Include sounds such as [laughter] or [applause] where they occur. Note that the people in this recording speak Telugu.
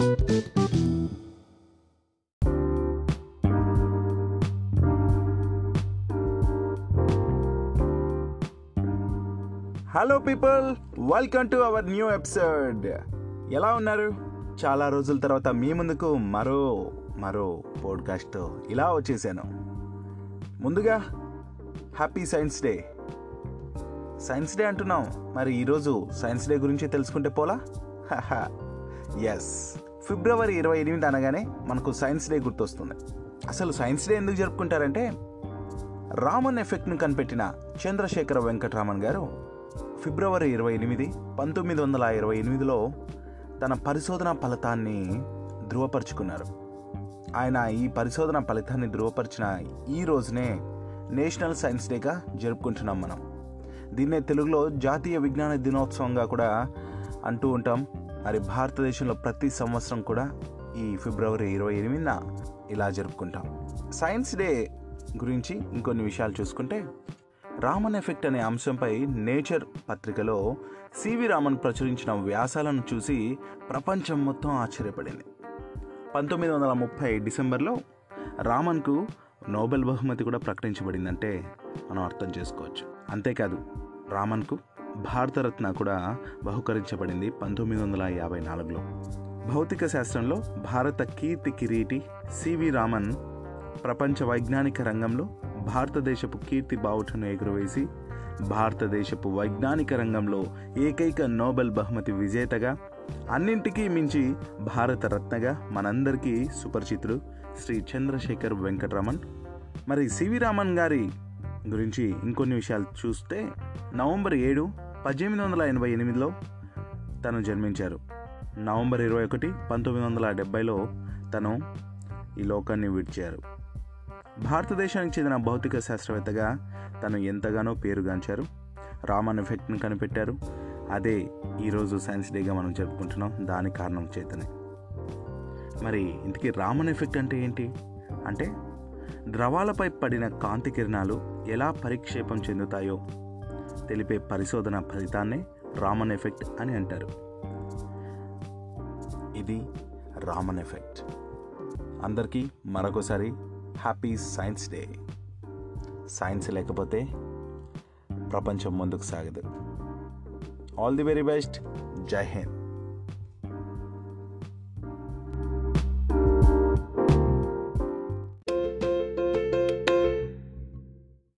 Hello people welcome to our new episode ఎలా ఉన్నారు? చాలా రోజుల తర్వాత మీ ముందుకు మరో మరో పోడ్కాస్ట్తో ఇలా వచ్చేసాను. ముందుగా happy science day science day అంటున్నాం. మరి ఈరోజు సైన్స్ డే గురించి తెలుసుకుంటే పోలా? [laughs] ఎస్ ఫిబ్రవరి ఇరవై ఎనిమిది అనగానే మనకు సైన్స్ డే గుర్తొస్తుంది. అసలు సైన్స్ డే ఎందుకు జరుపుకుంటారంటే రామన్ ఎఫెక్ట్ను కనిపెట్టిన చంద్రశేఖర వెంకటరామన్ గారు ఫిబ్రవరి ఇరవై ఎనిమిది పంతొమ్మిది వందల ఇరవై ఎనిమిదిలో తన పరిశోధన ఫలితాన్ని ధృవపరుచుకున్నారు. ఆయన ఈ పరిశోధన ఫలితాన్ని ధృవపరిచిన ఈ రోజునే నేషనల్ సైన్స్ డేగా జరుపుకుంటున్నాం మనం. దీన్నే తెలుగులో జాతీయ విజ్ఞాన దినోత్సవంగా కూడా అంటూ ఉంటాం. మరి భారతదేశంలో ప్రతి సంవత్సరం కూడా ఈ ఫిబ్రవరి ఇరవై ఎనిమిదిన ఇలా జరుపుకుంటాం. సైన్స్ డే గురించి ఇంకొన్ని విషయాలు చూసుకుంటే రామన్ ఎఫెక్ట్ అనే అంశంపై నేచర్ పత్రికలో సివి రామన్ ప్రచురించిన వ్యాసాలను చూసి ప్రపంచం మొత్తం ఆశ్చర్యపడింది. పంతొమ్మిది వందల ముప్పై డిసెంబర్లో రామన్కు నోబెల్ బహుమతి కూడా ప్రకటించబడిందంటే మనం అర్థం చేసుకోవచ్చు. అంతేకాదు రామన్కు భారతరత్న కూడా బహుకరించబడింది పంతొమ్మిది వందల యాభై నాలుగులో. భౌతిక శాస్త్రంలో భారత కీర్తి కిరీటి సివి రామన్ ప్రపంచ వైజ్ఞానిక రంగంలో భారతదేశపు కీర్తి బావుటను ఎగురవేసి భారతదేశపు వైజ్ఞానిక రంగంలో ఏకైక నోబెల్ బహుమతి విజేతగా అన్నింటికీ మించి భారతరత్నగా మనందరికీ సుపరిచితుడు శ్రీ చంద్రశేఖర్ వెంకటరమణ్. మరి సివి రామన్ గారి గురించి ఇంకొన్ని విషయాలు చూస్తే నవంబర్ ఏడు పద్దెనిమిది వందల ఎనభై ఎనిమిదిలో తను జన్మించారు. నవంబర్ ఇరవై ఒకటి పంతొమ్మిది వందల డెబ్బైలో తను ఈ లోకాన్ని విడిచారు. భారతదేశానికి చెందిన భౌతిక శాస్త్రవేత్తగా తను ఎంతగానో పేరుగాంచారు. రామన్ ఎఫెక్ట్ని కనిపెట్టారు. అదే ఈరోజు సైన్స్ డేగా మనం జరుపుకుంటున్నాం. దాని కారణం చేతనే. మరి ఇంతకీ రామన్ ఎఫెక్ట్ అంటే ఏంటి? అంటే ద్రవాలపై పడిన కాంతి కిరణాలు ఎలా పరిక్షేపం చెందుతాయో తెలిపే పరిశోధన ఫలితాన్నే రామన్ ఎఫెక్ట్ అని అంటారు. ఇది రామన్ ఎఫెక్ట్. అందరికీ మరొకసారి హ్యాపీ సైన్స్ డే. సైన్స్ లేకపోతే ప్రపంచం ముందుకు సాగదు. ఆల్ ది వెరీ బెస్ట్ జై హింద్.